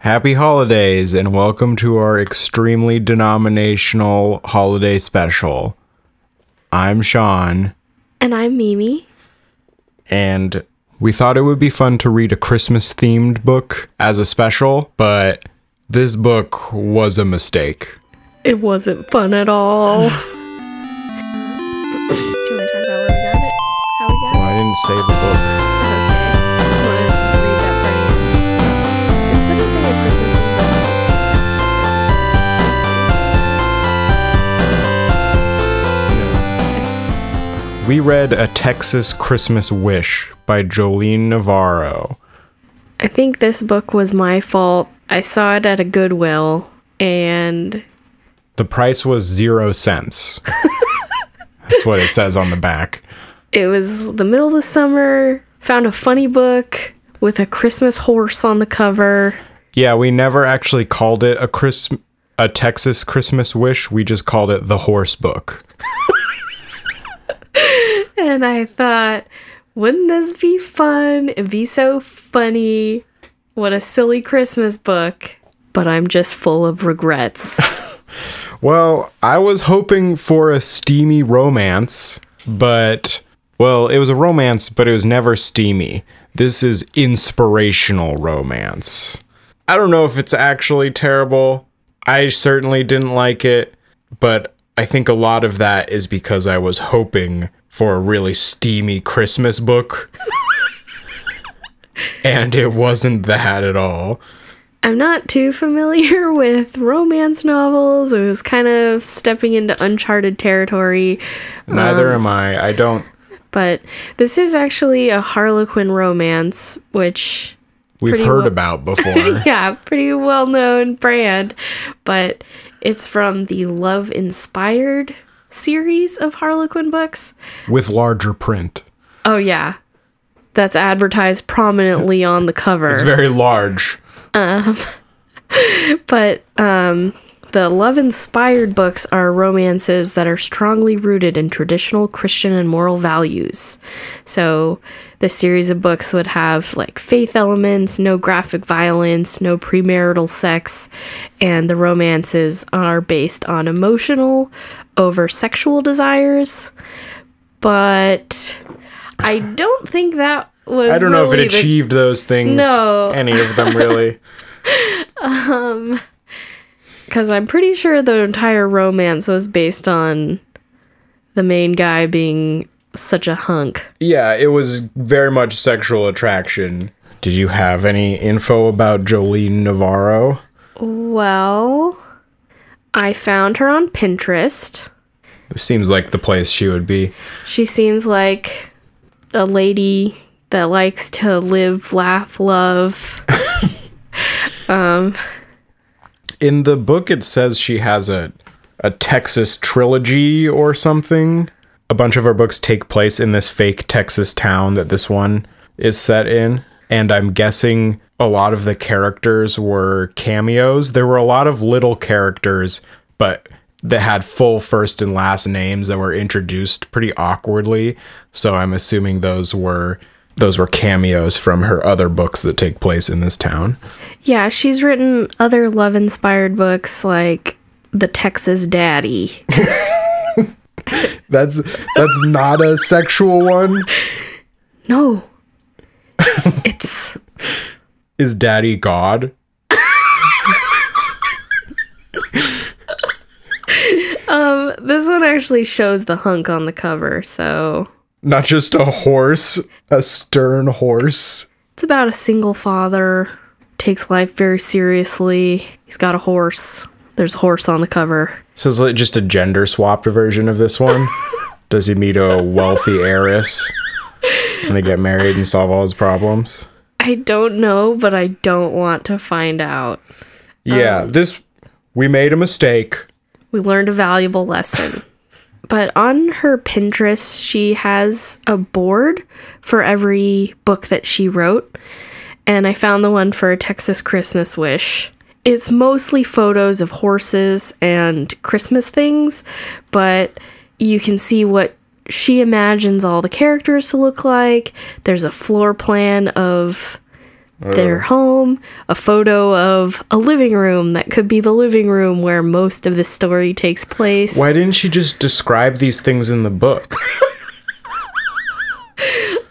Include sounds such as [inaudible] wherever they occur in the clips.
Happy holidays and welcome to our extremely denominational holiday special. I'm Sean, And I'm Mimi. and we thought it would be fun to read a Christmas themed book as a special, but this book was a mistake. It wasn't fun at all. [sighs] Do you want to talk about where we got it? How we got Well, I didn't say the book. We read A Texas Christmas Wish by Jolene Navarro. I think this book was my fault. I saw it at a Goodwill and The price was zero cents. [laughs] That's what it says on the back. it was the middle of the summer. Found a funny book with a Christmas horse on the cover. Yeah, we never actually called it a Chris a Texas Christmas Wish. We just called it the Horse Book. [laughs] And I thought, wouldn't this be fun? It'd be so funny. What a silly Christmas book. But I'm just full of regrets. [laughs] Well, I was hoping for a steamy romance, but well, it was a romance, but it was never steamy. This is inspirational romance. I don't know if it's actually terrible. I certainly didn't like it, but I think a lot of that is because I was hoping for a really steamy Christmas book. [laughs] and it wasn't that at all. I'm not too familiar [laughs] with romance novels. It was kind of stepping into uncharted territory. Neither um, am I. I don't But this is actually a Harlequin romance, which we've heard well- about [laughs] before. yeah, pretty well known brand, but it's from the Love Inspired series of Harlequin books. with larger print. Oh yeah. That's advertised prominently on the cover. It's very large. Um, [laughs] but um the love inspired books are romances that are strongly rooted in traditional Christian and moral values. So the series of books would have like faith elements, no graphic violence, no premarital sex, and the romances are based on emotional over sexual desires. But I don't think that was I don't know if it the achieved those things. No. Any of them really. [laughs] [laughs] Um, Because I'm pretty sure the entire romance was based on the main guy being such a hunk. yeah, it was very much sexual attraction. Did you have any info about Jolene Navarro? Well, I found her on Pinterest. This seems like the place she would be. She seems like a lady that likes to live, laugh, love. [laughs] Um, In the book, it says she has a a Texas trilogy or something. A bunch of her books take place in this fake Texas town that this one is set in. And I'm guessing a lot of the characters were cameos. There were a lot of little characters, but that had full first and last names that were introduced pretty awkwardly. So I'm assuming those were those were cameos from her other books that take place in this town. Yeah, she's written other love inspired books like The Texas Daddy. [laughs] That's that's not a sexual one. No. it's [laughs] Is Daddy God? [laughs] Um this one actually shows the hunk on the cover, so Not just a horse, a stern horse. It's about a single father, takes life very seriously. He's got a horse. There's a horse on the cover. So it's like just a gender swapped version of this one. [laughs] Does he meet a wealthy heiress and they get married and solve all his problems? I don't know, but I don't want to find out. Yeah, um, this we made a mistake. We learned a valuable lesson. But on her Pinterest, she has a board for every book that she wrote. And I found the one for a Texas Christmas Wish. It's mostly photos of horses and Christmas things, but you can see what she imagines all the characters to look like. There's a floor plan of their home, a photo of a living room that could be the living room where most of the story takes place. Why didn't she just describe these things in the book? [laughs]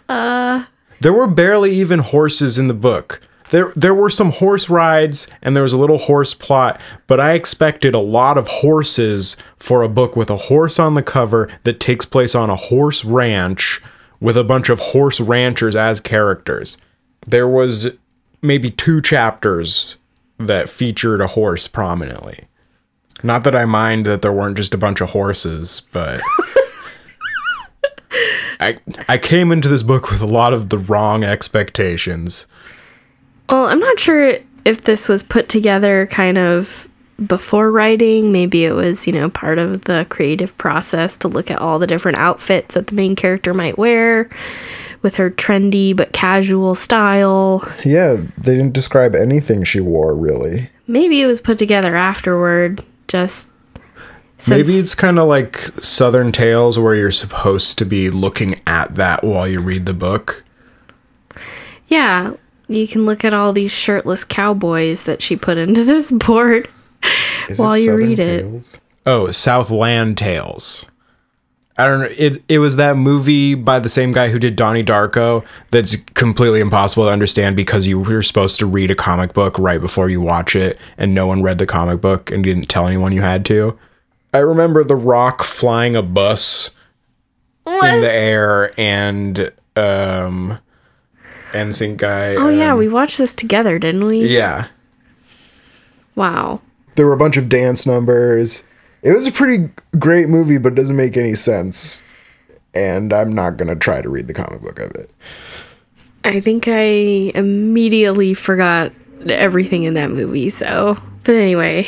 uh there were barely even horses in the book. There there were some horse rides and there was a little horse plot, but I expected a lot of horses for a book with a horse on the cover that takes place on a horse ranch with a bunch of horse ranchers as characters. There was maybe two chapters that featured a horse prominently. Not that I mind that there weren't just a bunch of horses, but [laughs] I I came into this book with a lot of the wrong expectations. Well, I'm not sure if this was put together kind of before writing. Maybe it was, you know, part of the creative process to look at all the different outfits that the main character might wear with her trendy but casual style. Yeah, they didn't describe anything she wore really. Maybe it was put together afterward, just since, Maybe it's kind of like Southern Tales where you're supposed to be looking at that while you read the book. Yeah, you can look at all these shirtless cowboys that she put into this [laughs] board Is while you Southern read it. Oh, Southland Tales. I don't know. It it was that movie by the same guy who did Donnie Darko that's completely impossible to understand because you were supposed to read a comic book right before you watch it, and no one read the comic book and didn't tell anyone you had to. I remember The Rock flying a bus in the air and um NSYNC guy. Oh yeah, um, we watched this together, didn't we? yeah. Wow. There were a bunch of dance numbers. It was a pretty great movie, but it doesn't make any sense. And I'm not gonna try to read the comic book of it. I think I immediately forgot everything in that movie, so but anyway.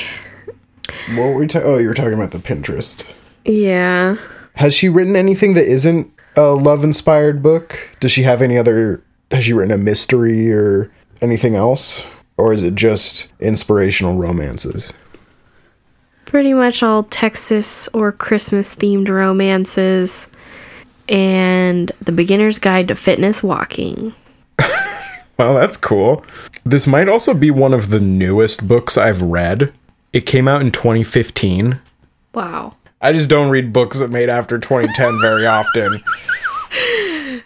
What were we ta- Oh, you were talking about the Pinterest. Yeah. Has she written anything that isn't a love inspired book? Does she have any other has she written a mystery or anything else? Or is it just inspirational romances? Pretty much all Texas or Christmas themed romances and The Beginner's Guide to Fitness Walking. [laughs] Well, that's cool. This might also be one of the newest books I've read. It came out in 2015. Wow. I just don't read books that made after 2010 very often. [laughs]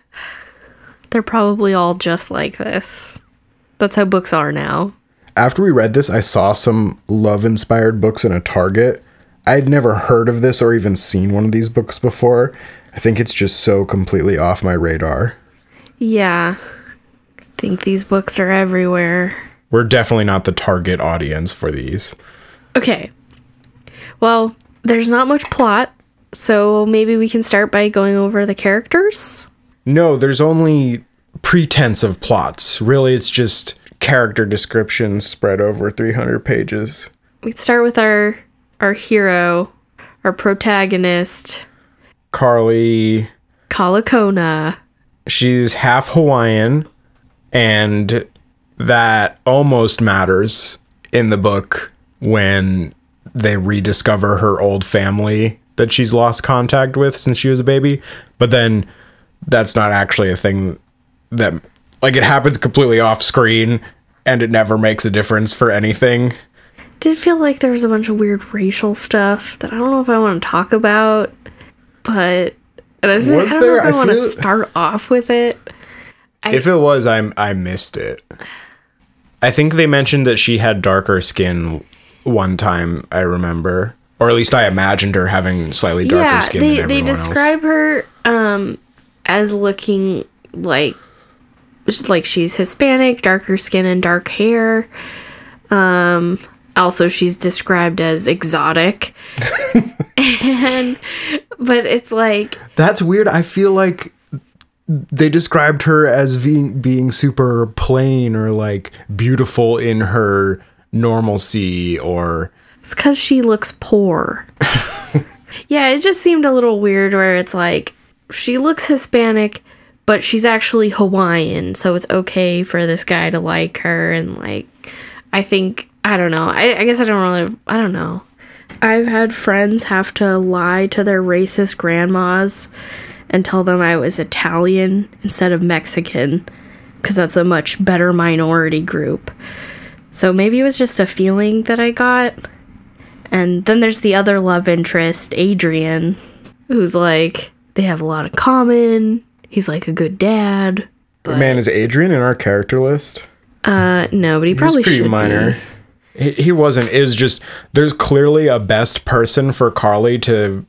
They're probably all just like this. That's how books are now. After we read this, I saw some love inspired books in a Target. I'd never heard of this or even seen one of these books before. I think it's just so completely off my radar. Yeah. I think these books are everywhere. We're definitely not the target audience for these. Okay. Well, there's not much plot, so maybe we can start by going over the characters. No, there's only pretense of plots. Really, it's just character descriptions spread over 300 pages. We start with our our hero, our protagonist, Carly, Kalakona. she's half Hawaiian, and that almost matters in the book when they rediscover her old family that she's lost contact with since she was a baby. But then that's not actually a thing that, like, it happens completely off screen and it never makes a difference for anything. Did feel like there was a bunch of weird racial stuff that I don't know if I want to talk about, but and I, was- I don't there? know if I, I want to start off with it. If it was, I I missed it. I think they mentioned that she had darker skin one time. I remember, or at least I imagined her having slightly darker yeah, skin they they describe her um as looking like like she's Hispanic, darker skin and dark hair. Um also she's described as exotic. [laughs] and but it's like. That's weird. I feel like they described her as being being super plain or like beautiful in her normalcy or it's cuz she looks poor. [laughs] yeah, it just seemed a little weird where it's like she looks Hispanic but she's actually Hawaiian, so it's okay for this guy to like her and like I think I don't know. I, I guess I don't really I don't know. I've had friends have to lie to their racist grandmas and tell them I was Italian instead of Mexican because that's a much better minority group. So maybe it was just a feeling that I got. And then there's the other love interest, Adrian, who's like, they have a lot in common. He's like a good dad. Man, is Adrian in our character list? Uh, no, but he He's probably pretty should minor. He, he wasn't. It was just there's clearly a best person for Carly to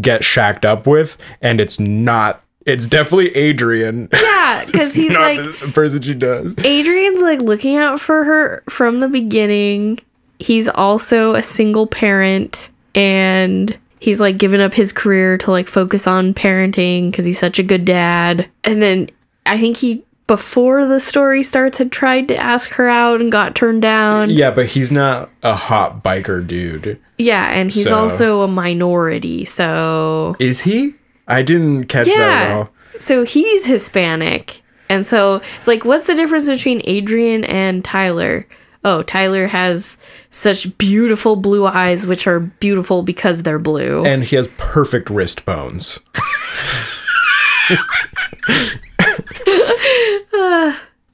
get shacked up with, and it's not. It's definitely Adrian. [laughs] Yeah, because he's not like, the, the person she does. Adrian's like looking out for her from the beginning. He's also a single parent and he's like given up his career to like focus on parenting because he's such a good dad. And then I think he, before the story starts, had tried to ask her out and got turned down. Yeah, but he's not a hot biker dude. Yeah, and he's So- also a minority. So, Is he? I didn't catch that at all. So he's Hispanic. And so it's like, what's the difference between Adrian and Tyler? Oh, Tyler has such beautiful blue eyes, which are beautiful because they're blue. And he has perfect wrist bones. [laughs]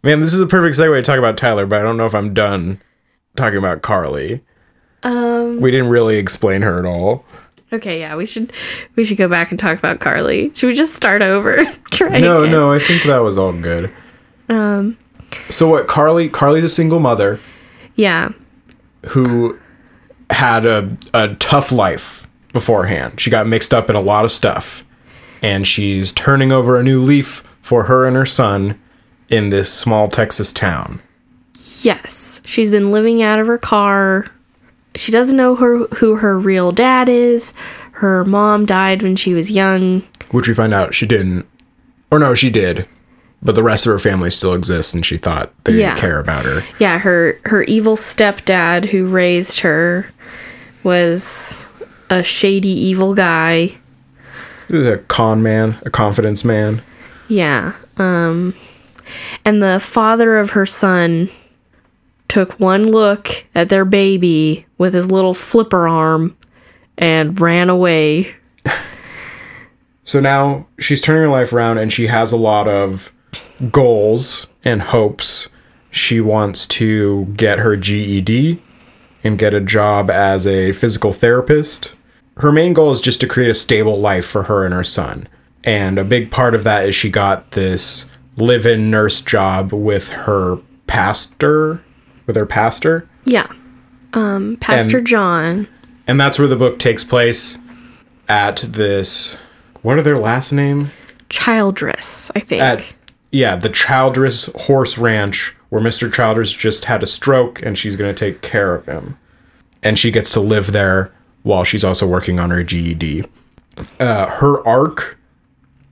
Man, this is a perfect segue to talk about Tyler, but I don't know if I'm done talking about Carly. Um, we didn't really explain her at all. okay, yeah, we should we should go back and talk about Carly. Should we just start over? [laughs] Try No, again? no, I think that was all good. Um, so what? Carly, Carly's a single mother Yeah. who had a a tough life beforehand. She got mixed up in a lot of stuff, and she's turning over a new leaf for her and her son in this small Texas town. Yes. She's been living out of her car. She doesn't know her who her real dad is. Her mom died when she was young. Which we find out she didn't. Or no, she did. But the rest of her family still exists, and she thought they Yeah. didn't care about her. Yeah, her her evil stepdad who raised her was a shady evil guy. He was a con man, a confidence man. Yeah. Um and the father of her son took one look at their baby with his little flipper arm and ran away. [laughs] So now she's turning her life around and she has a lot of goals and hopes. She wants to get her GED and get a job as a physical therapist. Her main goal is just to create a stable life for her and her son. And a big part of that is she got this live in nurse job with her pastor, with her pastor. Yeah. Um Pastor And- John. And that's where the book takes place at this. What are their last name? Childress, I think. at yeah the childress horse ranch where mr childress just had a stroke and she's going to take care of him. And she gets to live there while she's also working on her ged uh, her arc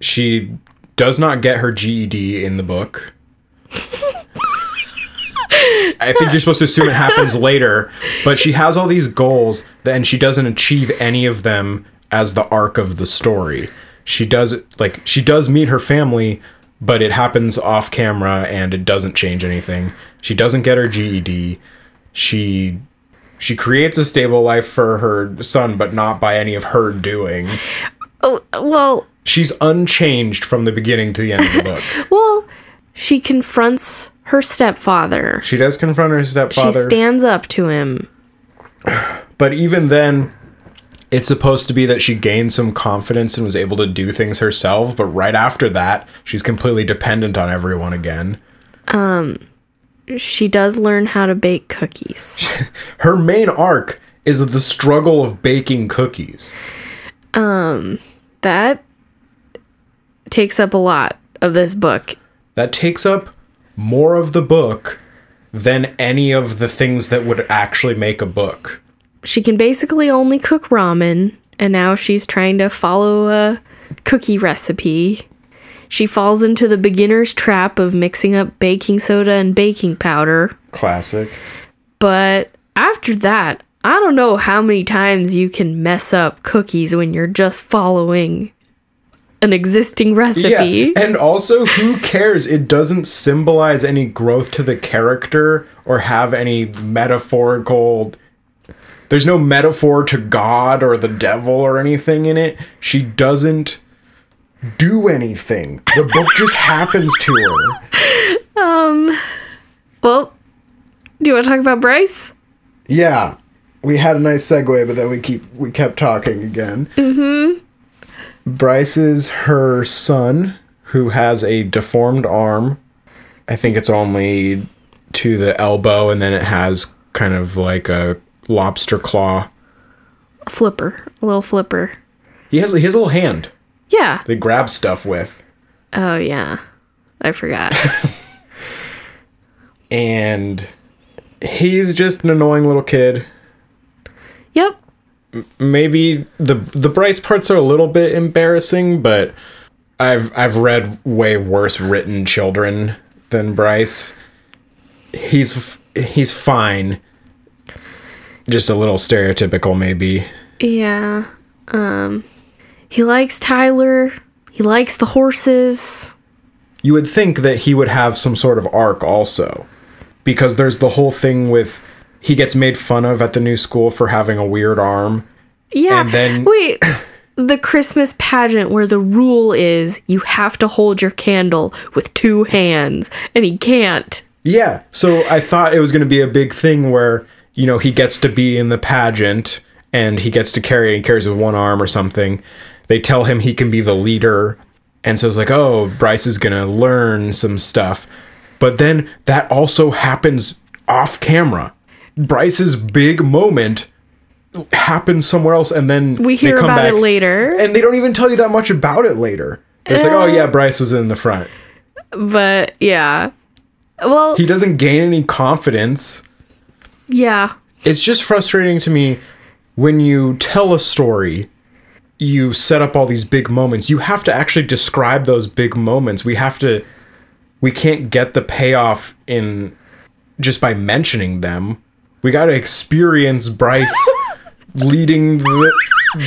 she does not get her ged in the book. I think you're supposed to assume it happens [laughs] later, but she has all these goals, and she doesn't achieve any of them as the arc of the story. She does like she does meet her family, but it happens off camera and it doesn't change anything. She doesn't get her GED. She she creates a stable life for her son, but not by any of her doing. oh, well, She's unchanged from the beginning to the end of the book. [laughs] well, she confronts her stepfather. She does confront her stepfather. She stands up to him. But even then, it's supposed to be that she gained some confidence and was able to do things herself. But right after that, she's completely dependent on everyone again. Um she does learn how to bake cookies. [laughs] Her main arc is the struggle of baking cookies. Um that takes up a lot of this book. That takes up more of the book than any of the things that would actually make a book. She can basically only cook ramen, and now she's trying to follow a cookie recipe. She falls into the beginner's trap of mixing up baking soda and baking powder. Classic. But after that, I don't know how many times you can mess up cookies when you're just following an existing recipe. Yeah, and also, who cares? It doesn't symbolize any growth to the character or have any metaphorical. There's no metaphor to God or the devil or anything in it. She doesn't do anything. The book just happens to her. Um well, do you want to talk about Bryce? Yeah, we had a nice segue, but then we keep we kept talking again. Mm-hmm. Bryce is her son, who has a deformed arm. I think it's only to the elbow, and then it has kind of like a lobster claw. Flipper, a little flipper. He has his little hand. Yeah. They grab stuff with, Oh yeah, I forgot. [laughs] and he's just an annoying little kid. yep. maybe the the Bryce parts are a little bit embarrassing, but I've I've read way worse written children than Bryce. He's he's fine. Just a little stereotypical maybe. Yeah. Um, he likes Tyler. He likes the horses. You would think that he would have some sort of arc also. Because there's the whole thing with he gets made fun of at the new school for having a weird arm. Yeah. And then- wait. The Christmas pageant where the rule is you have to hold your candle with two hands, and he can't. Yeah. So I thought it was going to be a big thing where, you know, he gets to be in the pageant and he gets to carry it. He carries with one arm or something. They tell him he can be the leader. And so it's like, oh, Bryce is going to learn some stuff. But then that also happens off camera. Bryce's big moment happens somewhere else. And then We they hear come about it later, And they don't even tell you that much about it later. It's like, oh, uh, yeah, Bryce was in the front. but yeah. Well, He doesn't gain any confidence. Yeah. it's just frustrating to me when you tell a story you set up all these big moments. You have to actually describe those big moments. We have to we can't get the payoff in just by mentioning them. We got to experience bryce [laughs] leading the,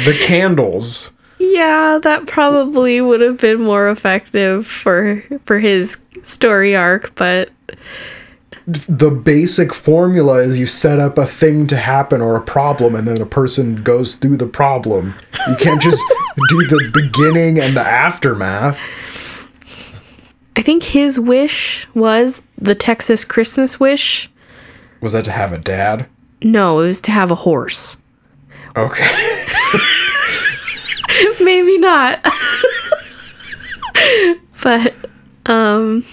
the candles. Yeah, that probably would have been more effective for for his story arc, but the basic formula is you set up a thing to happen or a problem and then a person goes through the problem you can't just [laughs] do the beginning and the aftermath I think his wish was the Texas Christmas wish. was that to have a dad No, it was to have a horse. okay [laughs] Maybe not. [laughs] but um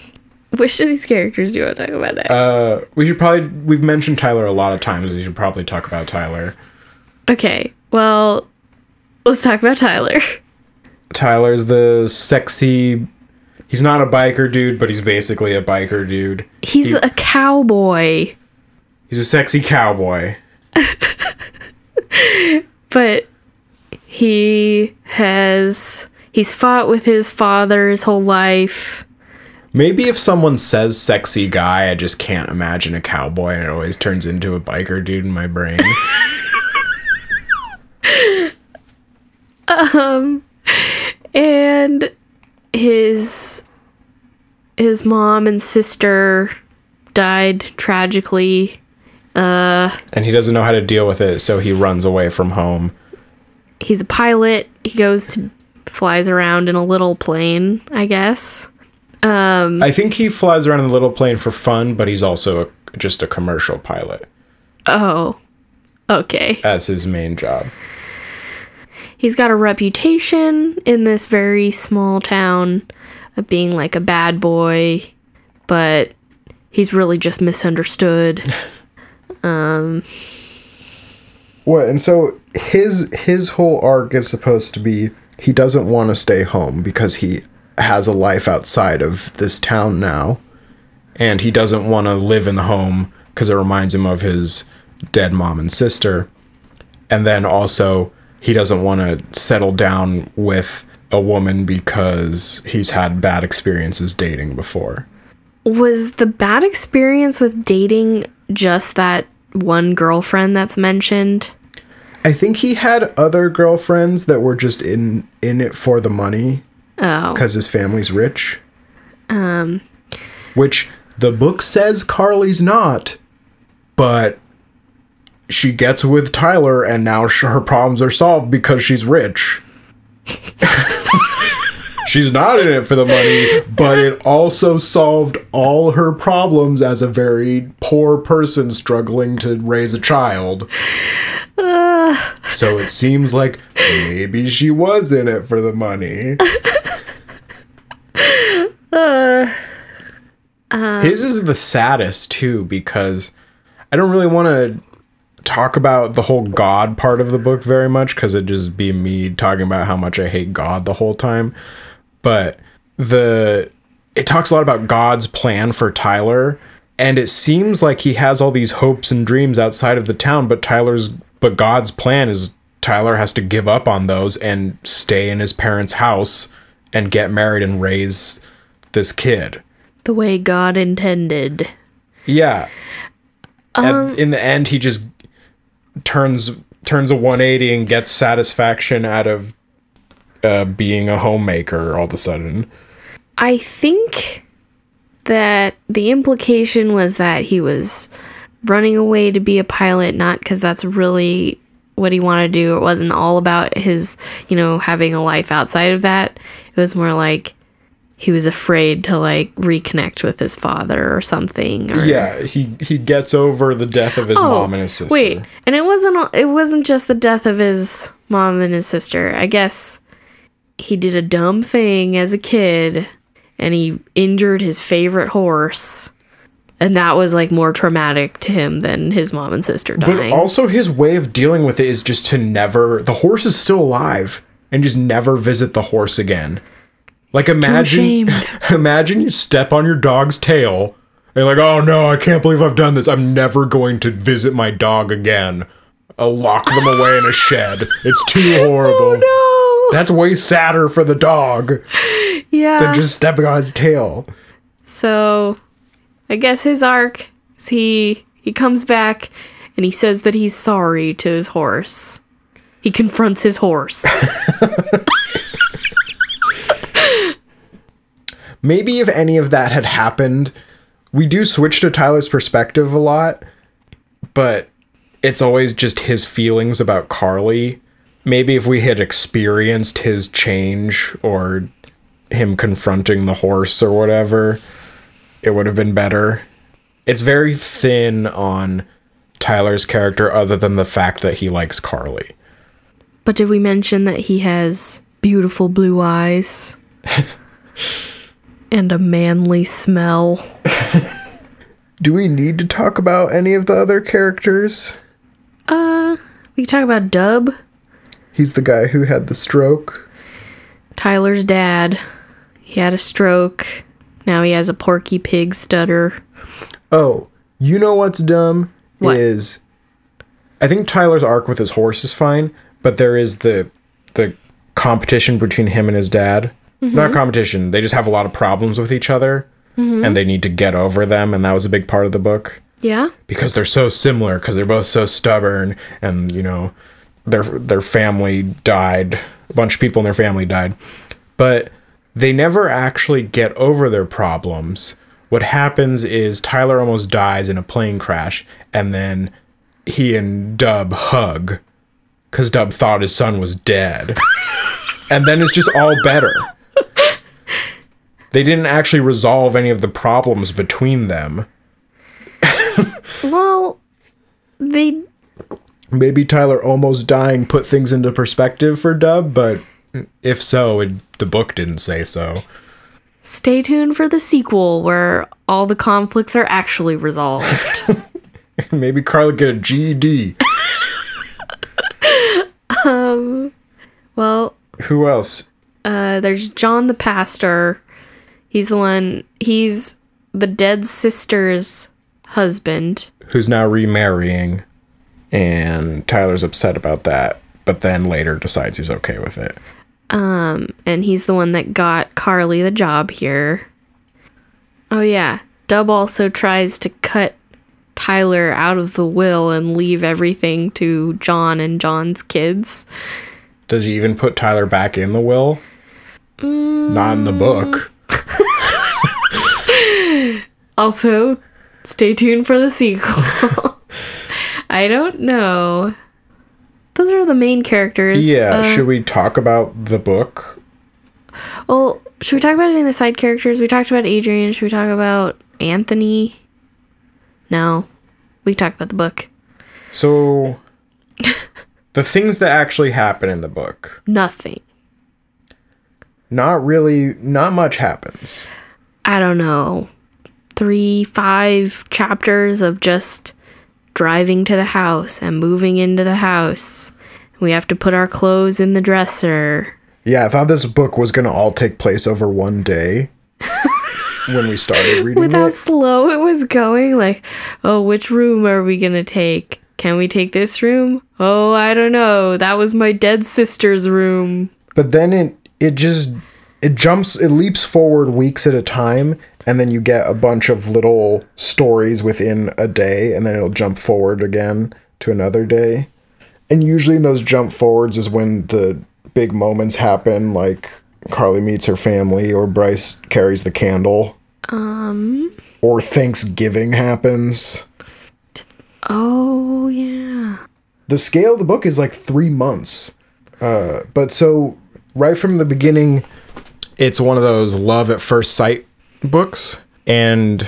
[laughs] which of these characters do you want to talk about next? Uh, we should probably we've mentioned Tyler a lot of times. We should probably talk about Tyler. okay. Well, let's talk about Tyler. [laughs] Tyler's the sexy. He's not a biker dude, but he's basically a biker dude. He's He- a cowboy, He's a sexy cowboy. [laughs] but he has he's fought with his father his whole life. Maybe if someone says sexy guy, I just can't imagine a cowboy, and it always turns into a biker dude in my brain. [laughs] um and his his mom and sister died tragically Uh and he doesn't know how to deal with it, so he runs away from home. he's a pilot he goes to flies around in a little plane i guess Um, I think he flies around in a little plane for fun, but he's also a, just a commercial pilot oh okay as his main job. he's got a reputation in this very small town of being like a bad boy but he's really just misunderstood [laughs] um, What? And so his his whole arc is supposed to be he doesn't want to stay home because he has a life outside of this town now. and he doesn't want to live in the home because it reminds him of his dead mom and sister. And then also, he doesn't want to settle down with a woman because he's had bad experiences dating before. Was the bad experience with dating just that one girlfriend that's mentioned? I think he had other girlfriends that were just in in it for the money Oh. because his family's rich. Um, which the book says Carly's not, but she gets with Tyler, and now her problems are solved because she's rich. [laughs] she's not in it for the money, but it also solved all her problems as a very poor person struggling to raise a child. so it seems like maybe she was in it for the money. [laughs] Uh, his is the saddest too because I don't really want to talk about the whole God part of the book very much because it'd just be me talking about how much I hate God the whole time. But the it talks a lot about God's plan for Tyler, and it seems like he has all these hopes and dreams outside of the town, but Tyler's but God's plan is Tyler has to give up on those and stay in his parents' house and get married and raise this kid. The way God intended. Yeah. At, in the end, he just turns turns a 180 and gets satisfaction out of uh, being a homemaker all of a sudden. I think that the implication was that he was running away to be a pilot, not because that's really what he wanted to do. It wasn't all about his, you know, having a life outside of that. It was more like he was afraid to like reconnect with his father or something. Or, Yeah, he he gets over the death of his oh, mom and his sister. Oh, Wait, and it wasn't it wasn't just the death of his mom and his sister. I guess he did a dumb thing as a kid and he injured his favorite horse. And that was like more traumatic to him than his mom and sister dying. But also his way of dealing with it is just to never the horse is still alive and just never visit the horse again. Like imagine ashamed. [laughs] imagine you step on your dog's tail and like, oh no, I can't believe I've done this. I'm never going to visit my dog again. I'll lock them away in a [laughs] shed. It's too oh, horrible. Oh, no. That's way sadder for the dog Yeah. than just stepping on his tail. So, I guess his arc is he he comes back and he says that he's sorry to his horse. He confronts his horse. [laughs] maybe if any of that had happened, we do switch to Tyler's perspective a lot, but it's always just his feelings about Carly. Maybe if we had experienced his change or him confronting the horse or whatever, it would have been better. It's very thin on Tyler's character, other than the fact that he likes Carly. but did we mention that he has beautiful blue eyes [laughs] and a manly smell? Do we need to talk about any of the other characters? Uh, we can talk about Dub, He's the guy who had the stroke. Tyler's dad. He had a stroke. Now he has a porky pig stutter. Oh, you know what's dumb? What? Is I think Tyler's arc with his horse is fine, but there is the the competition between him and his dad. Not competition. They just have a lot of problems with each other, and they need to get over them, and that was a big part of the book Yeah? because they're so similar because they're both so stubborn, and you know their their family died. A bunch of people in their family died, but they never actually get over their problems. What happens is Tyler almost dies in a plane crash, and then he and Dub hug because Dub thought his son was dead. [laughs] and then it's just all better. They didn't actually resolve any of the problems between them. Well, they maybe Tyler almost dying put things into perspective for Dub, but If so, it, the book didn't say so. stay tuned for the sequel where all the conflicts are actually resolved. [laughs] Maybe Carla get a GED. [laughs] Um, well, Who else? Uh, there's John the pastor. He's the one, he's the dead sister's husband. Who's now remarrying, and Tyler's upset about that, but then later decides he's okay with it. Um, and he's the one that got Carly the job here. Oh yeah, Dub also tries to cut Tyler out of the will and leave everything to John and John's kids. Does he even put Tyler back in the will? Not in the book. [laughs] Also, stay tuned for the sequel. [laughs] I don't know. Those are the main characters. Yeah, Uh, should we talk about the book? Well, should we talk about any of the side characters? We talked about Adrian. Should we talk about Anthony? No. We talked about the book. So, [laughs] the things that actually happen in the book, Nothing. Not really, not much happens. I don't know. Three, five chapters of just driving to the house and moving into the house. We have to put our clothes in the dresser. Yeah, I thought this book was going to all take place over one day [laughs] when we started reading With how it. slow it was going, like, oh, which room are we gonna take? Can we take this room? Oh, I don't know. That was my dead sister's room. But then it it just it jumps it leaps forward weeks at a time and then you get a bunch of little stories within a day and then it'll jump forward again to another day. And usually in those jump forwards is when the big moments happen like Carly meets her family or Bryce carries the candle. Um or Thanksgiving happens. Oh, yeah. the scale of the book is like three months. Uh, but so right from the beginning, It's one of those love at first sight books, and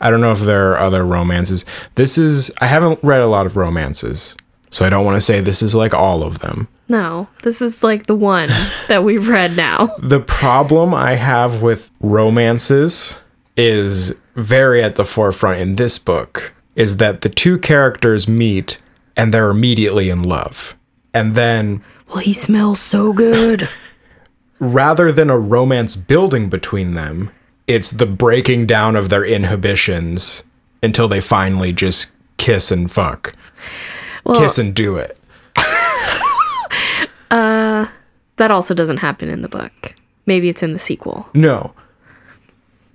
I don't know if there are other romances. This is, I haven't read a lot of romances, so I don't want to say this is like all of them. No, this is like the one [laughs] that we've read now. The problem I have with romances is very at the forefront in this book is that the two characters meet and they're immediately in love. And then Well, he smells so good. [laughs] rather than a romance building between them, it's the breaking down of their inhibitions until they finally just kiss and fuck. kiss and do it. [laughs] Uh, that also doesn't happen in the book. Maybe it's in the sequel. No.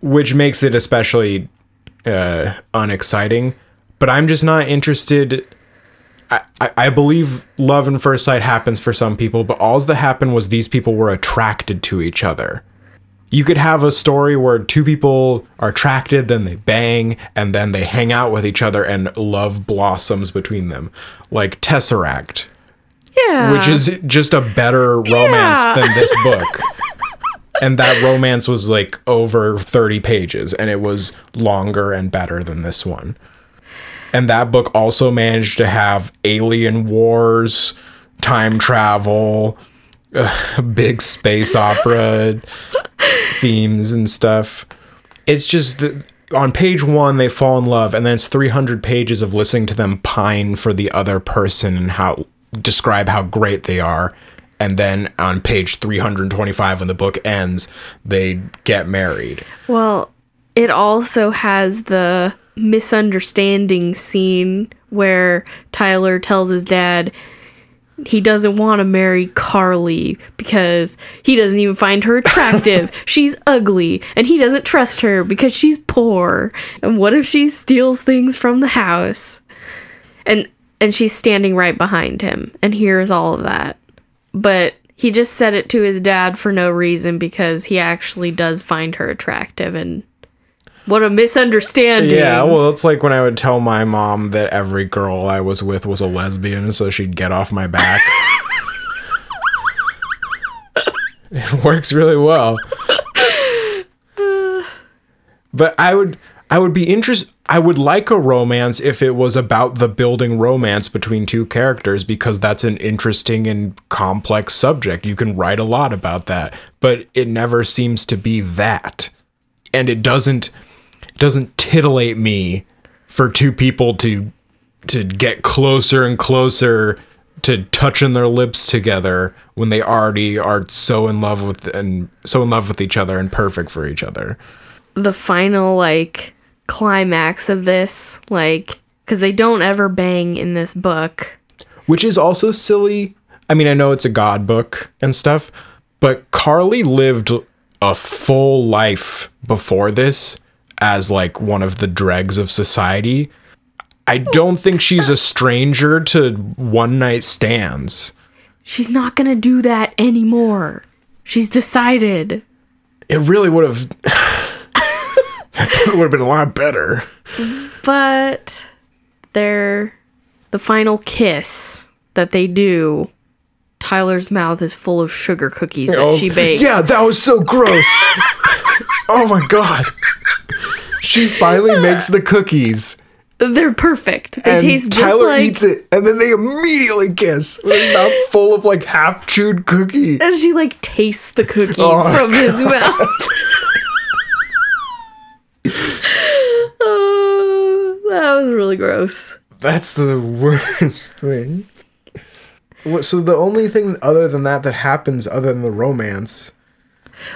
Which makes it especially uh, unexciting. But I'm just not interested. I, I, believe love and first sight happens for some people, but all that happened was these people were attracted to each other. You could have a story where two people are attracted, then they bang, and then they hang out with each other, and love blossoms between them. Like Tesseract, Yeah. which is just a better romance Yeah. than this [laughs] book. and that romance was like over 30 pages and it was longer and better than this one. And that book also managed to have alien wars, time travel, uh, [laughs] big space opera [laughs] themes and stuff. It's just that on page one they fall in love, and then it's 300 pages of listening to them pine for the other person and how describe how great they are. And then on page 325, when the book ends, they get married. Well, it also has the misunderstanding scene where Tyler tells his dad he doesn't want to marry Carly because he doesn't even find her attractive. [laughs] she's ugly and he doesn't trust her because she's poor. And what if she steals things from the house? And and she's standing right behind him and hears all of that. But he just said it to his dad for no reason because he actually does find her attractive and what a misunderstanding. Yeah, well, it's like when I would tell my mom that every girl I was with was a lesbian, so she'd get off my back. [laughs] it works really well. But I would I would be interest I would like a romance if it was about the building romance between two characters because that's an interesting and complex subject. You can write a lot about that, but it never seems to be that. And it doesn't doesn't titillate me for two people to to get closer and closer to touching their lips together when they already are so in love with and so in love with each other and perfect for each other. the final like climax of this like because they don't ever bang in this book Which is also silly. I mean, I know it's a god book and stuff, but Carly lived a full life before this as like one of the dregs of society. I don't think she's a stranger to one night stands. she's not gonna do that anymore she's decided It really would have [sighs] would have been a lot better. but they're the final kiss that they do Tyler's mouth is full of sugar cookies that Oh, she baked. Yeah, that was so gross. [laughs] oh my god. She finally [laughs] makes the cookies. They're perfect. They and taste just Tyler like. eats it, and then they immediately kiss with his mouth full of like half chewed cookie. And she like tastes the cookies Oh from his mouth. [laughs] [laughs] oh, that was really gross. That's the worst thing. So the only thing other than that that happens other than the romance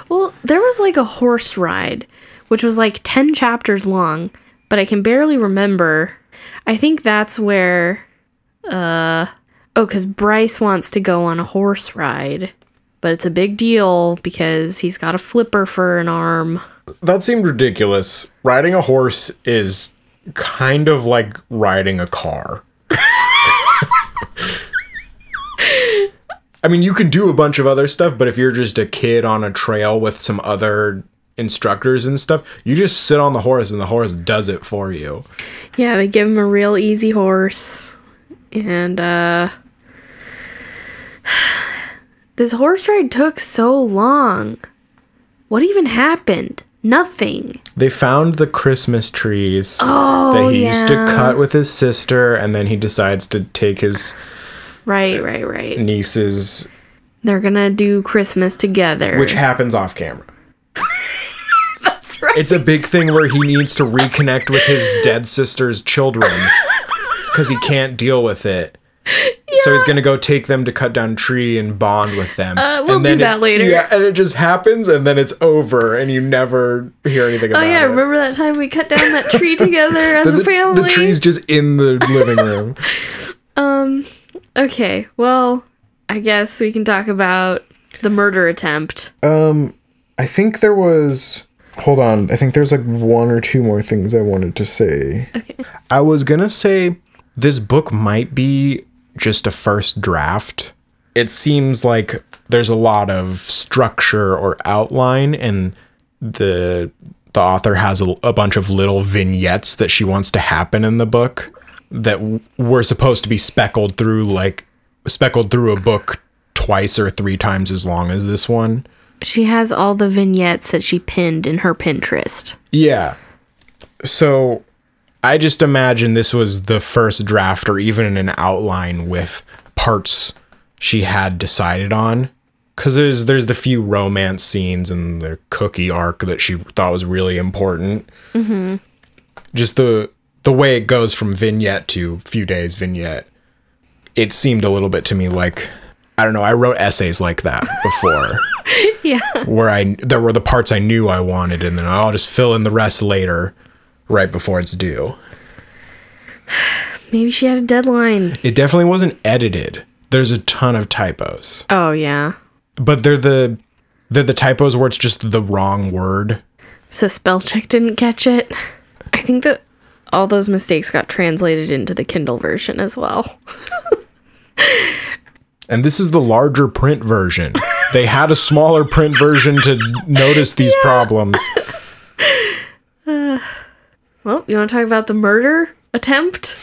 Well, there was like a horse ride, which was like 10 chapters long, but I can barely remember. I think that's where, uh, oh, because Bryce wants to go on a horse ride, but it's a big deal because he's got a flipper for an arm. That seemed ridiculous. Riding a horse is kind of like riding a car. [laughs] I mean, you can do a bunch of other stuff, but if you're just a kid on a trail with some other instructors and stuff, you just sit on the horse and the horse does it for you. Yeah, they give him a real easy horse. And, uh, [sighs] this horse ride took so long. What even happened? Nothing. They found the Christmas trees Oh, that he used to cut with his sister, and then he decides to take his Right, right, right. nieces, They're gonna do Christmas together. which happens off camera. That's right. It's a big thing where he needs to reconnect with his dead sister's children because he can't deal with it. So he's gonna go take them to cut down tree and bond with them. Uh, we'll and then do that it- later. Yeah, and it just happens, and then it's over, and you never hear anything about it. oh yeah, it. remember that time we cut down that tree together [laughs] as the, a family? the tree's just in the living room. Um. Okay. Well, I guess we can talk about the murder attempt. Um, I think there was. Hold on. I think there's like one or two more things I wanted to say. Okay. I was gonna say this book might be just a first draft. It seems like there's a lot of structure or outline, and the the author has a, a bunch of little vignettes that she wants to happen in the book that w- were supposed to be speckled through, like speckled through a book twice or three times as long as this one. She has all the vignettes that she pinned in her Pinterest. Yeah. So I just imagine this was the first draft or even an outline with parts she had decided on. Cause there's there's the few romance scenes and the cookie arc that she thought was really important. Mm-hmm. Just the the way it goes from vignette to few days vignette. It seemed a little bit to me like I don't know. I wrote essays like that [laughs] before Yeah. where I there were the parts I knew I wanted, and then I'll just fill in the rest later, right before it's due. [sighs] Maybe she had a deadline. It definitely wasn't edited. There's a ton of typos, Oh yeah. but they're the they're the typos where it's just the wrong word. So spell check didn't catch it. I think that all those mistakes got translated into the Kindle version as well. [laughs] And this is the larger print version. [laughs] they had a smaller print version to notice these problems. [laughs] Well, you want to talk about the murder attempt?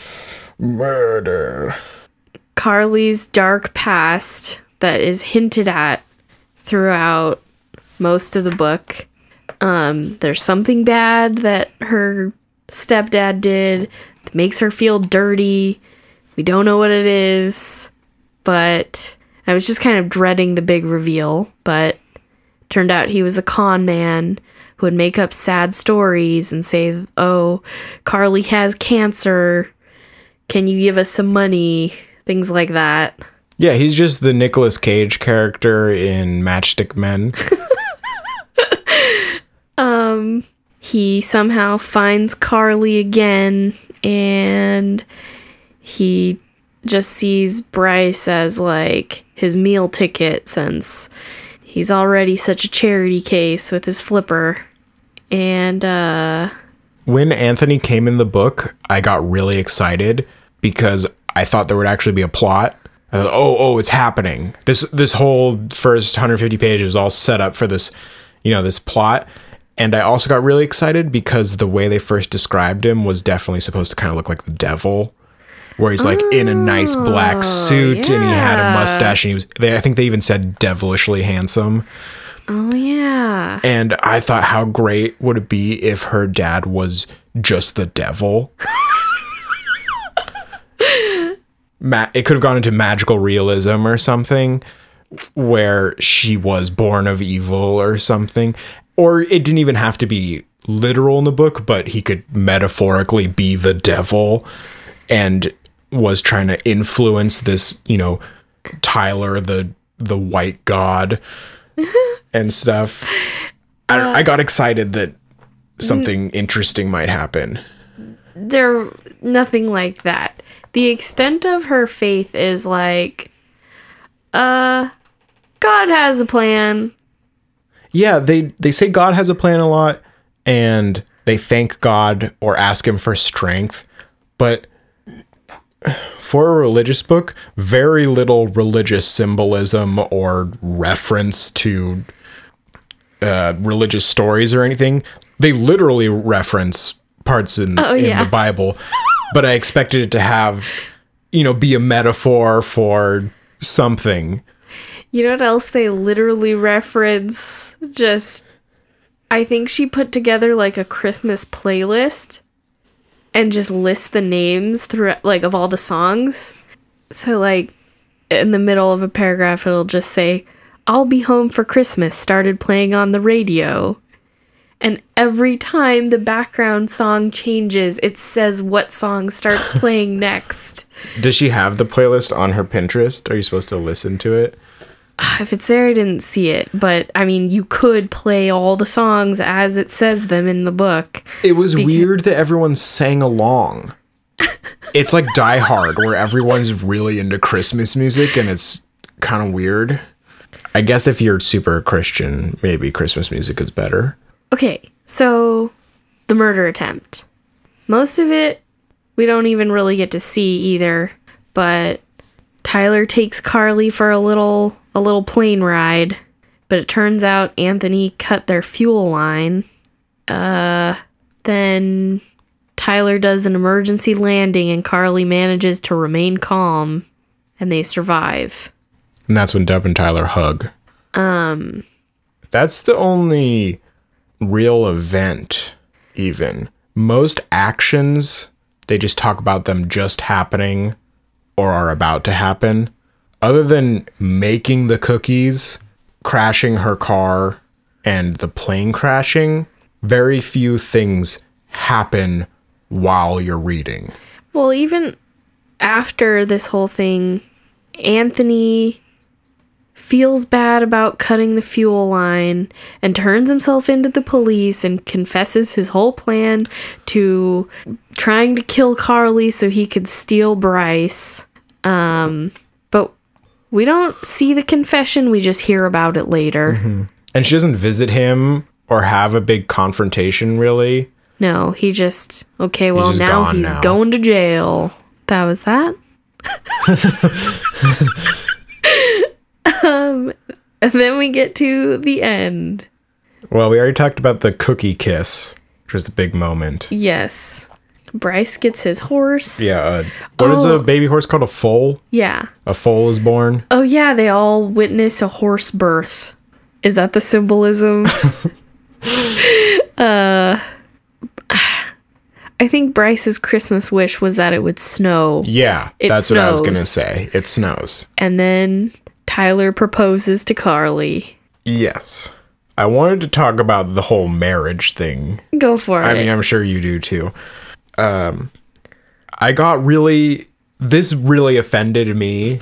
Murder. Carly's dark past that is hinted at throughout most of the book. Um, there's something bad that her stepdad did that makes her feel dirty. We don't know what it is, but I was just kind of dreading the big reveal. But turned out he was a con man who would make up sad stories and say, "Oh, Carly has cancer. Can you give us some money?" Things like that. Yeah, he's just the Nicolas Cage character in Matchstick Men. [laughs] Um he somehow finds Carly again and he just sees Bryce as like his meal ticket since he's already such a charity case with his flipper. And uh when Anthony came in the book, I got really excited because I thought there would actually be a plot. I thought, oh, oh, it's happening. This this whole first 150 pages all set up for this, you know, this plot. And I also got really excited because the way they first described him was definitely supposed to kind of look like the devil. Where he's like in a nice black oh, suit and he had a mustache and he was they, I think they even said devilishly handsome. Oh yeah. And I thought how great would it be if her dad was just the devil? [laughs] Ma- it could have gone into magical realism or something where she was born of evil or something. Or it didn't even have to be literal in the book, but he could metaphorically be the devil and was trying to influence this, you know, Tyler the the white god [laughs] and stuff. I, don't- I got excited that something interesting might happen. There nothing like that. The extent of her faith is like uh God has a plan. Yeah, they they say God has a plan a lot and they thank God or ask him for strength, but for a religious book, very little religious symbolism or reference to uh, religious stories or anything. They literally reference parts in, in yeah. the Bible, but I expected it to have, you know, be a metaphor for something. You know what else they literally reference? Just I think she put together like a Christmas playlist and just list the names through like of all the songs. So like in the middle of a paragraph it'll just say I'll be home for Christmas started playing on the radio. And every time the background song changes, it says what song starts [laughs] playing next. Does she have the playlist on her Pinterest? Are you supposed to listen to it? [sighs] If it's there, I didn't see it, but I mean, you could play all the songs as it says them in the book. It was weird that everyone sang along. [laughs] it's like Die Hard, where everyone's really into Christmas music and it's kind of weird. I guess if you're super Christian, maybe Christmas music is better. Okay, so the murder attempt. Most of it we don't even really get to see either, but Tyler takes Carly for a little a little plane ride, but it turns out Anthony cut their fuel line. Uh then Tyler does an emergency landing and Carly manages to remain calm and they survive. And that's when Deb and Tyler hug. Um That's the only real event even. Most actions they just talk about them just happening or are about to happen. Other than making the cookies, crashing her car, and the plane crashing, very few things happen while you're reading. Well, even after this whole thing, Anthony feels bad about cutting the fuel line and turns himself into the police and confesses his whole plan to trying to kill Carly so he could steal Bryce. Um, we don't see the confession, we just hear about it later. And she doesn't visit him or have a big confrontation, really. No, he just okay, well just now he's now. going to jail. That was that. um and then we get to the end. Well, we already talked about the cookie kiss, which was the big moment. Yes. Bryce gets his horse. Yeah. Uh, what is Oh. a baby horse called? A foal? Yeah. A foal is born. Oh yeah, they all witness a horse birth. Is that the symbolism? [laughs] [laughs] uh [sighs] I think Bryce's Christmas wish was that it would snow. Yeah, It that's what I was gonna say. It snows. And then Tyler proposes to Carly. Yes. I wanted to talk about the whole marriage thing. Go for I it. I mean, I'm sure you do too. Um, I got really. This really offended me.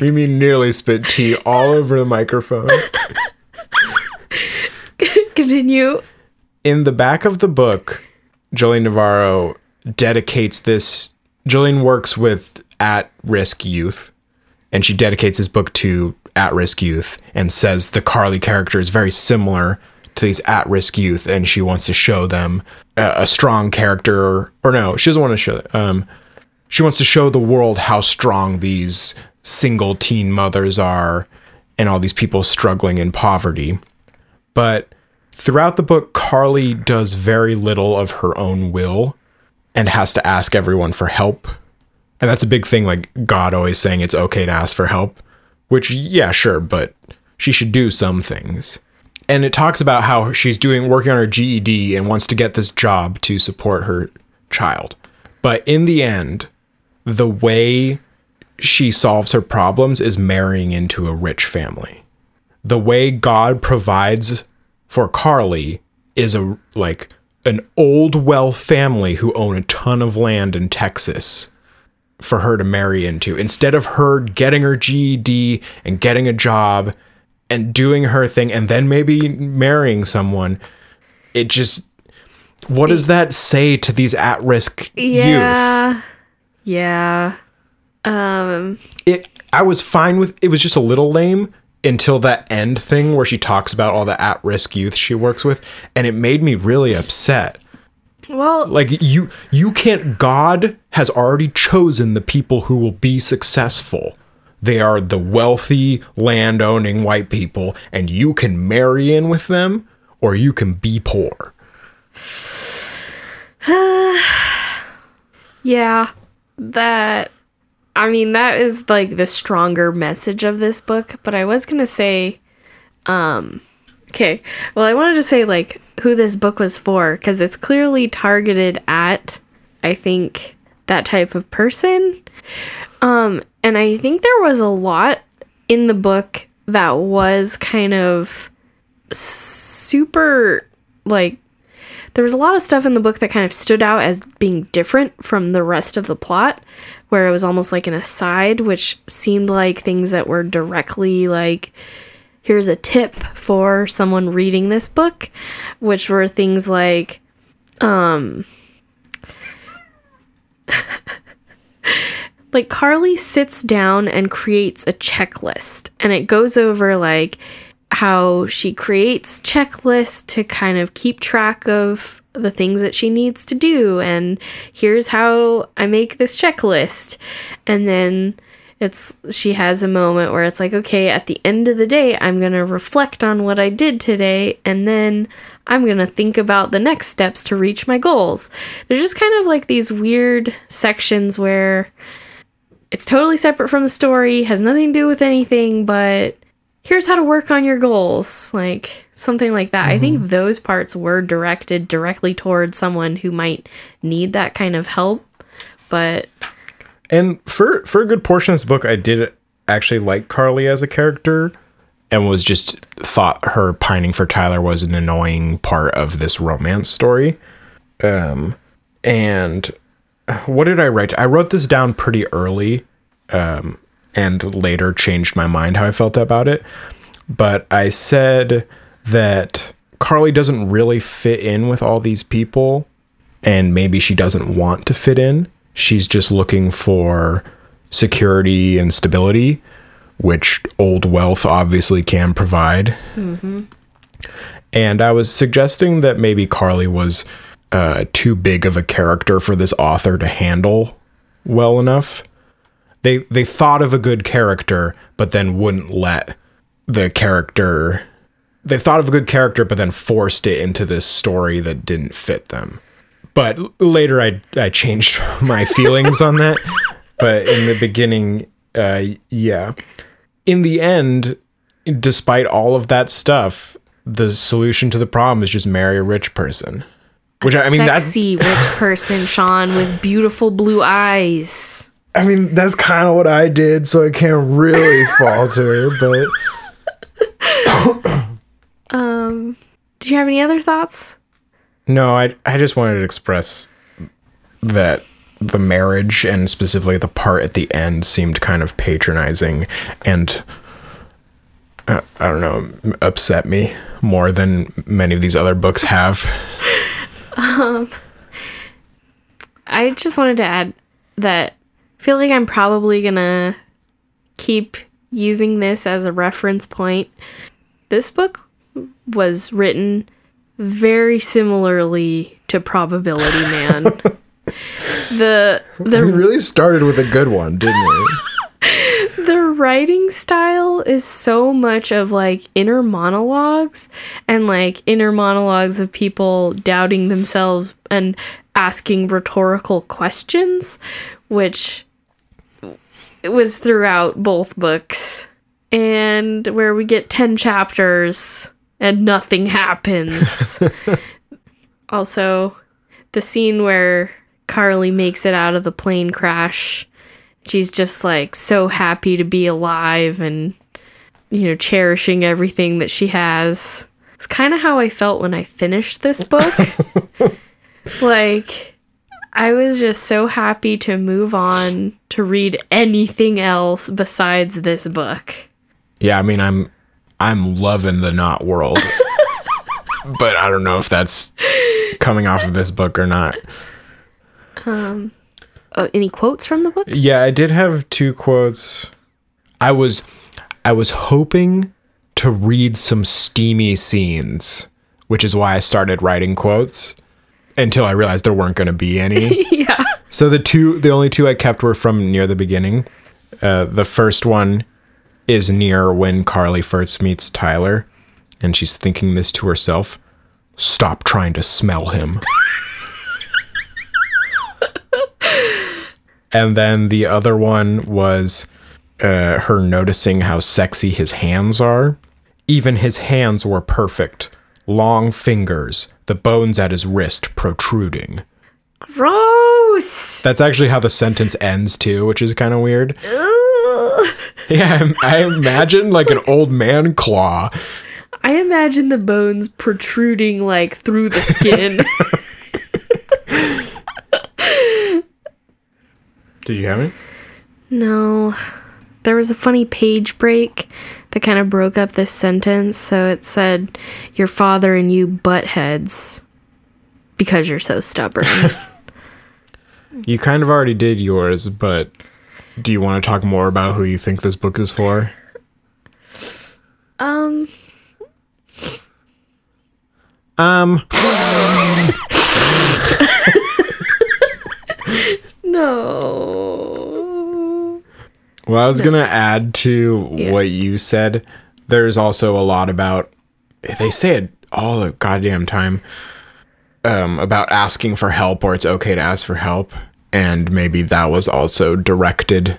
Mimi nearly spit tea all over the microphone. Continue. in the back of the book, Jolene Navarro dedicates this. Jolene works with at risk youth, and she dedicates this book to at risk youth and says the Carly character is very similar to these at risk youth, and she wants to show them a, a strong character. Or no, she doesn't want to show. Um, she wants to show the world how strong these single teen mothers are, and all these people struggling in poverty. But throughout the book, Carly does very little of her own will and has to ask everyone for help. And that's a big thing, like God always saying it's okay to ask for help, which, yeah, sure, but she should do some things. And it talks about how she's doing working on her GED and wants to get this job to support her child. But in the end, the way she solves her problems is marrying into a rich family. The way God provides for Carly is a like an old well family who own a ton of land in Texas for her to marry into instead of her getting her GED and getting a job and doing her thing and then maybe marrying someone it just what does that say to these at-risk youth Yeah. Yeah. Um it I was fine with it was just a little lame until that end thing where she talks about all the at-risk youth she works with and it made me really upset well like you you can't god has already chosen the people who will be successful they are the wealthy land owning white people and you can marry in with them or you can be poor [sighs] Yeah, that. I mean, that is like the stronger message of this book. But I was gonna say, um, okay. Well, I wanted to say like who this book was for because it's clearly targeted at, I think, that type of person. Um, and I think there was a lot in the book that was kind of super like there was a lot of stuff in the book that kind of stood out as being different from the rest of the plot where it was almost like an aside which seemed like things that were directly like here's a tip for someone reading this book which were things like um [laughs] like Carly sits down and creates a checklist and it goes over like how she creates checklists to kind of keep track of the things that she needs to do and here's how I make this checklist. And then it's she has a moment where it's like okay at the end of the day I'm going to reflect on what I did today and then I'm going to think about the next steps to reach my goals. There's just kind of like these weird sections where it's totally separate from the story, has nothing to do with anything, but here's how to work on your goals. Like something like that. I think mm-hmm. those parts were directed directly towards someone who might need that kind of help. But And for for a good portion of this book, I did actually like Carly as a character, and was just thought her pining for Tyler was an annoying part of this romance story. Um, and what did I write? I wrote this down pretty early, um, and later changed my mind how I felt about it. But I said that Carly doesn't really fit in with all these people, and maybe she doesn't want to fit in. She's just looking for security and stability, which old wealth obviously can provide. And I was suggesting that maybe Carly was uh, too big of a character for this author to handle well enough. They they thought of a good character, but then wouldn't let the character. They thought of a good character, but then forced it into this story that didn't fit them. But later, I I changed [laughs] my feelings on that. But in the beginning, uh, yeah. In the end, despite all of that stuff, the solution to the problem is just marry a rich person. Which I mean, that's sexy rich [laughs] person, Sean, with beautiful blue eyes. I mean, that's kind of what I did, so I can't really [laughs] falter, but [coughs] um, Do you have any other thoughts? No, I I just wanted to express that the marriage and specifically the part at the end seemed kind of patronizing and uh, I don't know, upset me more than many of these other books have. um, I just wanted to add that I feel like I'm probably gonna keep using this as a reference point. This book was written very similarly to Probability Man. [laughs] the we really started with a good one, didn't we? [laughs] the writing style is so much of like inner monologues and like inner monologues of people doubting themselves and asking rhetorical questions, which was throughout both books. And where we get 10 chapters and nothing happens. [laughs] also, the scene where Carly makes it out of the plane crash. She's just like so happy to be alive and you know cherishing everything that she has. It's kind of how i felt when i finished this book. [laughs] Like i was just so happy to move on to read anything else besides this book. Yeah, I mean, I'm I'm loving the not world, [laughs] but I don't know if that's coming off of this book or not. Oh, any quotes from the book Yeah, I did have two quotes. I was I was hoping to read some steamy scenes, which is why I started writing quotes until I realized there weren't going to be any. [laughs] yeah so the two the only two I kept were from near the beginning. Uh, the first one is near when Carly first meets Tyler and she's thinking this to herself. Stop trying to smell him. [laughs] and then the other one was uh, her noticing how sexy his hands are. Even his hands were perfect. Long fingers, the bones at his wrist protruding. gross That's actually how the sentence ends too, which is kind of weird. Ugh. [laughs] Yeah, I, I imagine like an old man claw. I imagine the bones protruding like through the skin. [laughs] Did you have it? no. There was a funny page break that kind of broke up this sentence. So it said, Your father and you butt heads because you're so stubborn. [laughs] You kind of already did yours, but do you want to talk more about who you think this book is for? um, Um, [laughs] no. well, I was going to add to Yeah. what you said. There's also a lot about, they say it all the goddamn time, um, about asking for help or it's okay to ask for help. And maybe that was also directed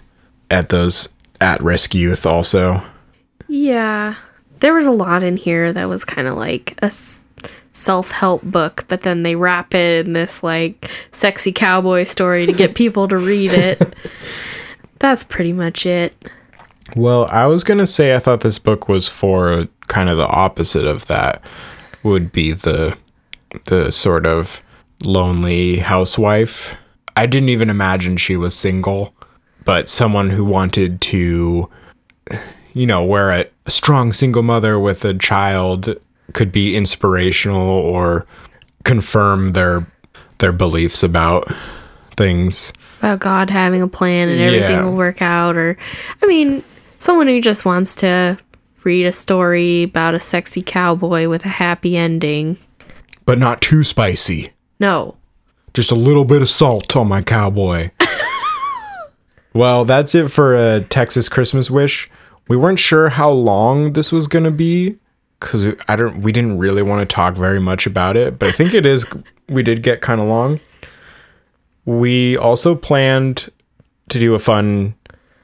at those at risk youth, also. Yeah. There was a lot in here that was kind of like a s- self-help book, but then they wrap it in this like sexy cowboy story to get [laughs] people to read it. That's pretty much it. Well, I was going to say I thought this book was for kind of the opposite of that would be the the sort of lonely housewife. I didn't even imagine she was single, but someone who wanted to you know, where a, a strong single mother with a child could be inspirational or confirm their their beliefs about things. About God having a plan and everything Yeah. will work out or I mean, someone who just wants to read a story about a sexy cowboy with a happy ending. But not too spicy. No. Just a little bit of salt on my cowboy. [laughs] well, that's it for a Texas Christmas wish. We weren't sure how long this was gonna be because I don't. We didn't really want to talk very much about it, but I think it is. We did get kind of long. We also planned to do a fun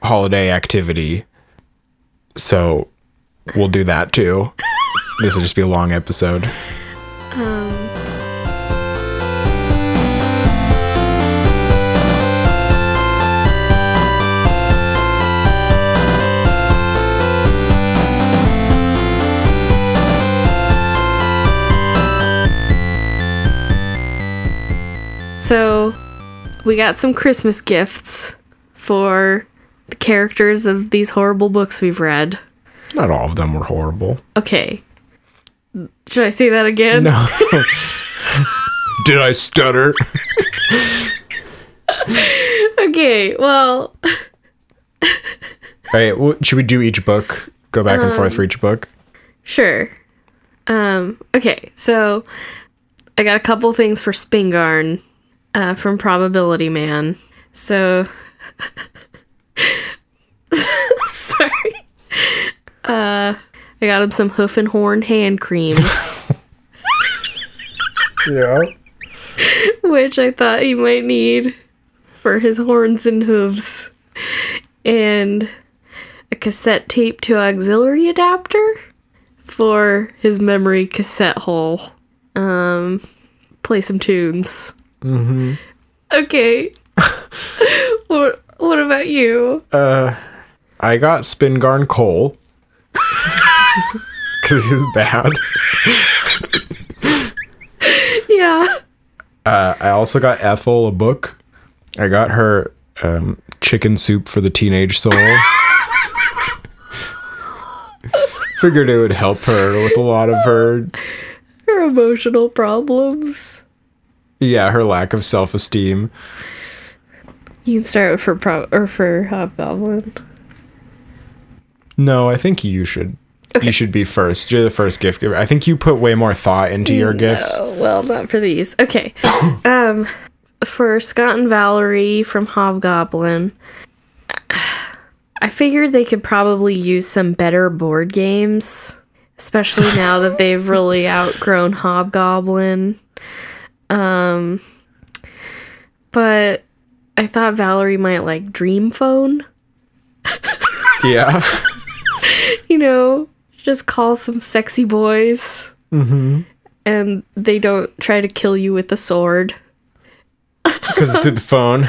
holiday activity, so we'll do that too. this will just be a long episode. Um, So, we got some Christmas gifts for the characters of these horrible books we've read. Not all of them were horrible. Okay. Should I say that again? No. [laughs] Did I stutter? Okay, well, [laughs] All right. Well, should we do each book? Go back and forth for each book. sure. Um, okay, so I got a couple things for Spingarn uh, from Probability Man. So [laughs] Sorry. Uh, I got him some hoof and horn hand cream, [laughs] Yeah. which I thought he might need for his horns and hooves, and a cassette tape to auxiliary adapter for his memory cassette hole. Um, play some tunes. Mm-hmm. Okay. [laughs] what What about you? Uh, I got Spingarn coal. Because [laughs] he's bad. [laughs] Yeah. Uh, I also got Ethel a book. I got her um, chicken soup for the teenage soul. Figured it would help her with a lot of her, Her emotional problems. Yeah, her lack of self esteem. You can start for pro or for Hobgoblin. No, I think you should. You should be first. You're the first gift giver. I think you put way more thought into your gifts. Oh, well, not for these. Okay. [coughs] um, for Scott and Valerie from Hobgoblin, I figured they could probably use some better board games, especially now that they've really [laughs] outgrown Hobgoblin. Um, but I thought Valerie might like Dream Phone. [laughs] Yeah. You know, just call some sexy boys. And they don't try to kill you with a sword. [laughs] Because it's through the phone.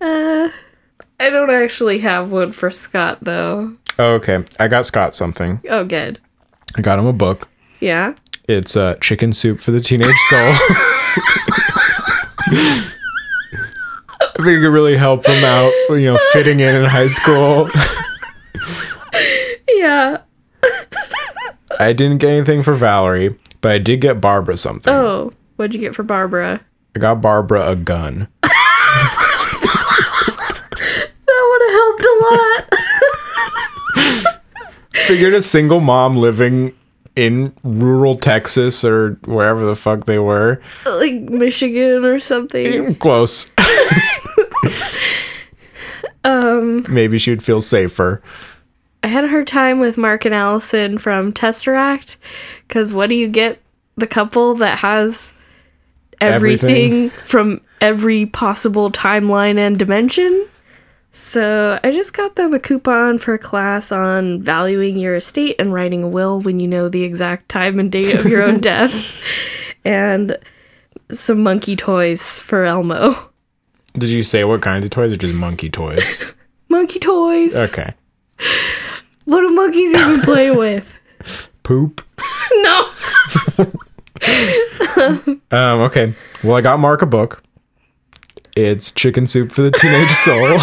uh, I don't actually have one for Scott though. Oh, okay. I got Scott something. Oh, good. I got him a book. Yeah. It's uh, Chicken Soup for the Teenage Soul. [laughs] I think it could really help him out, you know, fitting in in high school. Yeah. I didn't get anything for Valerie, but I did get Barbara something. Oh, what'd you get for Barbara? I got Barbara a gun. [laughs] That would have helped a lot. [laughs] Figured a single mom living in rural Texas or wherever the fuck they were. like Michigan or something. Close. [laughs] Um, Maybe she would feel safer. I had a hard time with Mark and Allison from Tesseract because what do you get? The couple that has everything, Everything. from every possible timeline and dimension. So I just got them a coupon for a class on valuing your estate and writing a will when you know the exact time and date of your own [laughs] death, and some monkey toys for Elmo. Did you say what kinds of toys or just monkey toys? [laughs] Monkey toys. Okay. What do monkeys even play [laughs] with? Poop. no. Um, okay. Well, I got Mark a book. It's Chicken Soup for the Teenage [laughs] Soul.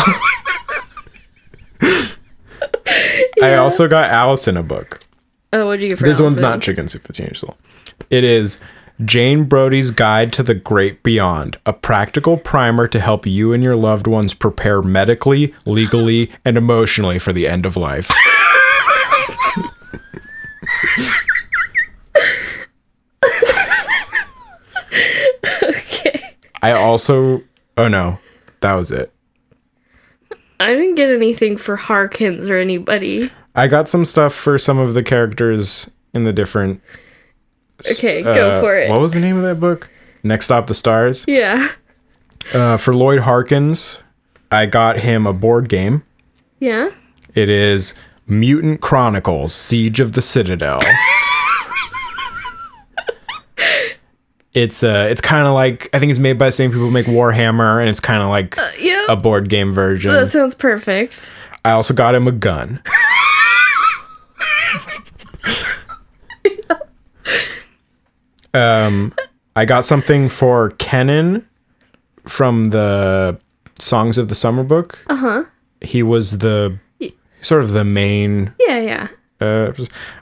I also got Allison a book. Oh, what'd you get for This one's not Chicken Soup for the Teenage Soul. It is Jane Brody's Guide to the Great Beyond, a practical primer to help you and your loved ones prepare medically, legally, and emotionally for the end of life. [laughs] [laughs] Okay. I also. Oh no, that was it. I didn't get anything for Harkins or anybody. I got some stuff for some of the characters in the different. Okay, go uh, for it. What was the name of that book? Next Stop the Stars. Yeah. Uh, for Lloyd Harkins, I got him a board game. Yeah. It is Mutant Chronicles: Siege of the Citadel. It's uh, it's kind of like I think it's made by the same people who make Warhammer, and it's kind of like Yeah. a board game version. that sounds perfect. I also got him a gun. [laughs] um, I got something for Kenan from the Songs of the Summer book. Uh huh. He was the sort of the main. Yeah, yeah. Uh,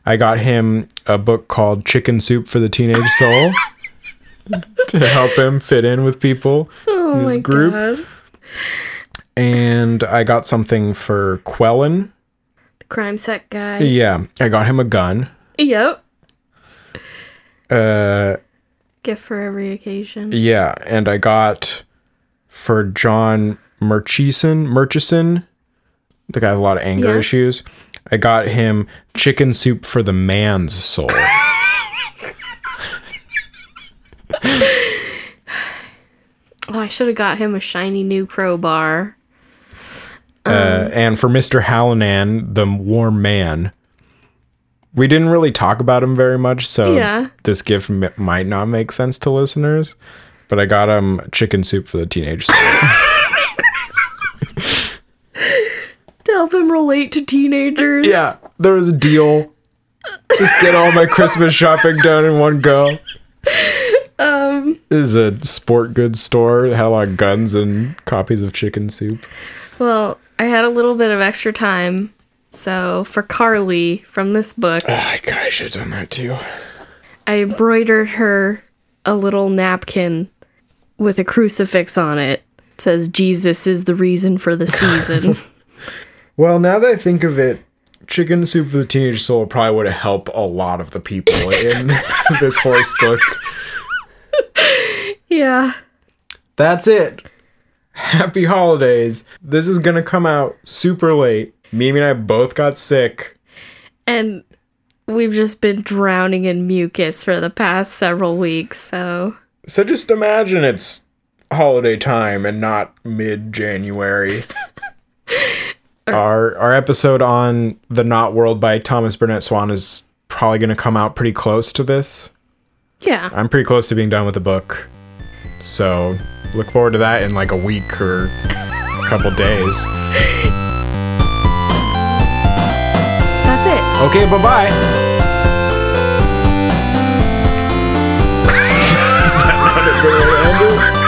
I got him a book called Chicken Soup for the Teenage Soul [laughs] to help him fit in with people Oh in his group god. and I got something for Quellen. The crime set guy. Yeah, I got him a gun. Yep. Uh, Gift for every occasion. yeah, and I got for John Murchison, Murchison, the guy with a lot of anger Yeah. issues. I got him chicken soup for the man's soul. Oh, I should have got him a shiny new crowbar. uh, and for Mr. Hallinan, the warm man. We didn't really talk about him very much, so Yeah. this gift m- might not make sense to listeners. But I got him chicken soup for the teenage. [laughs] To help him relate to teenagers. yeah, there was a deal. Just get all my Christmas shopping done in one go. [laughs] Um, This is a sport goods store. It had a lot of guns and copies of chicken soup. well, I had a little bit of extra time. So for Carly from this book, I gosh, should have done that too. I embroidered her a little napkin with a crucifix on it. It says Jesus is the reason for the season. [laughs] Well, now that I think of it, Chicken soup for the teenage soul probably would have helped a lot of the people in [laughs] [laughs] this horse book. Yeah. That's it. Happy holidays. This is gonna come out super late. Mimi and I both got sick. And we've just been drowning in mucus for the past several weeks, so So just imagine it's holiday time and not mid January. [laughs] our our episode on The Not World by Thomas Burnett Swann is probably gonna come out pretty close to this. Yeah. I'm pretty close to being done with the book. So look forward to that in like a week or a couple days. That's it. Okay, bye bye. [laughs] Is that not a good way to end it?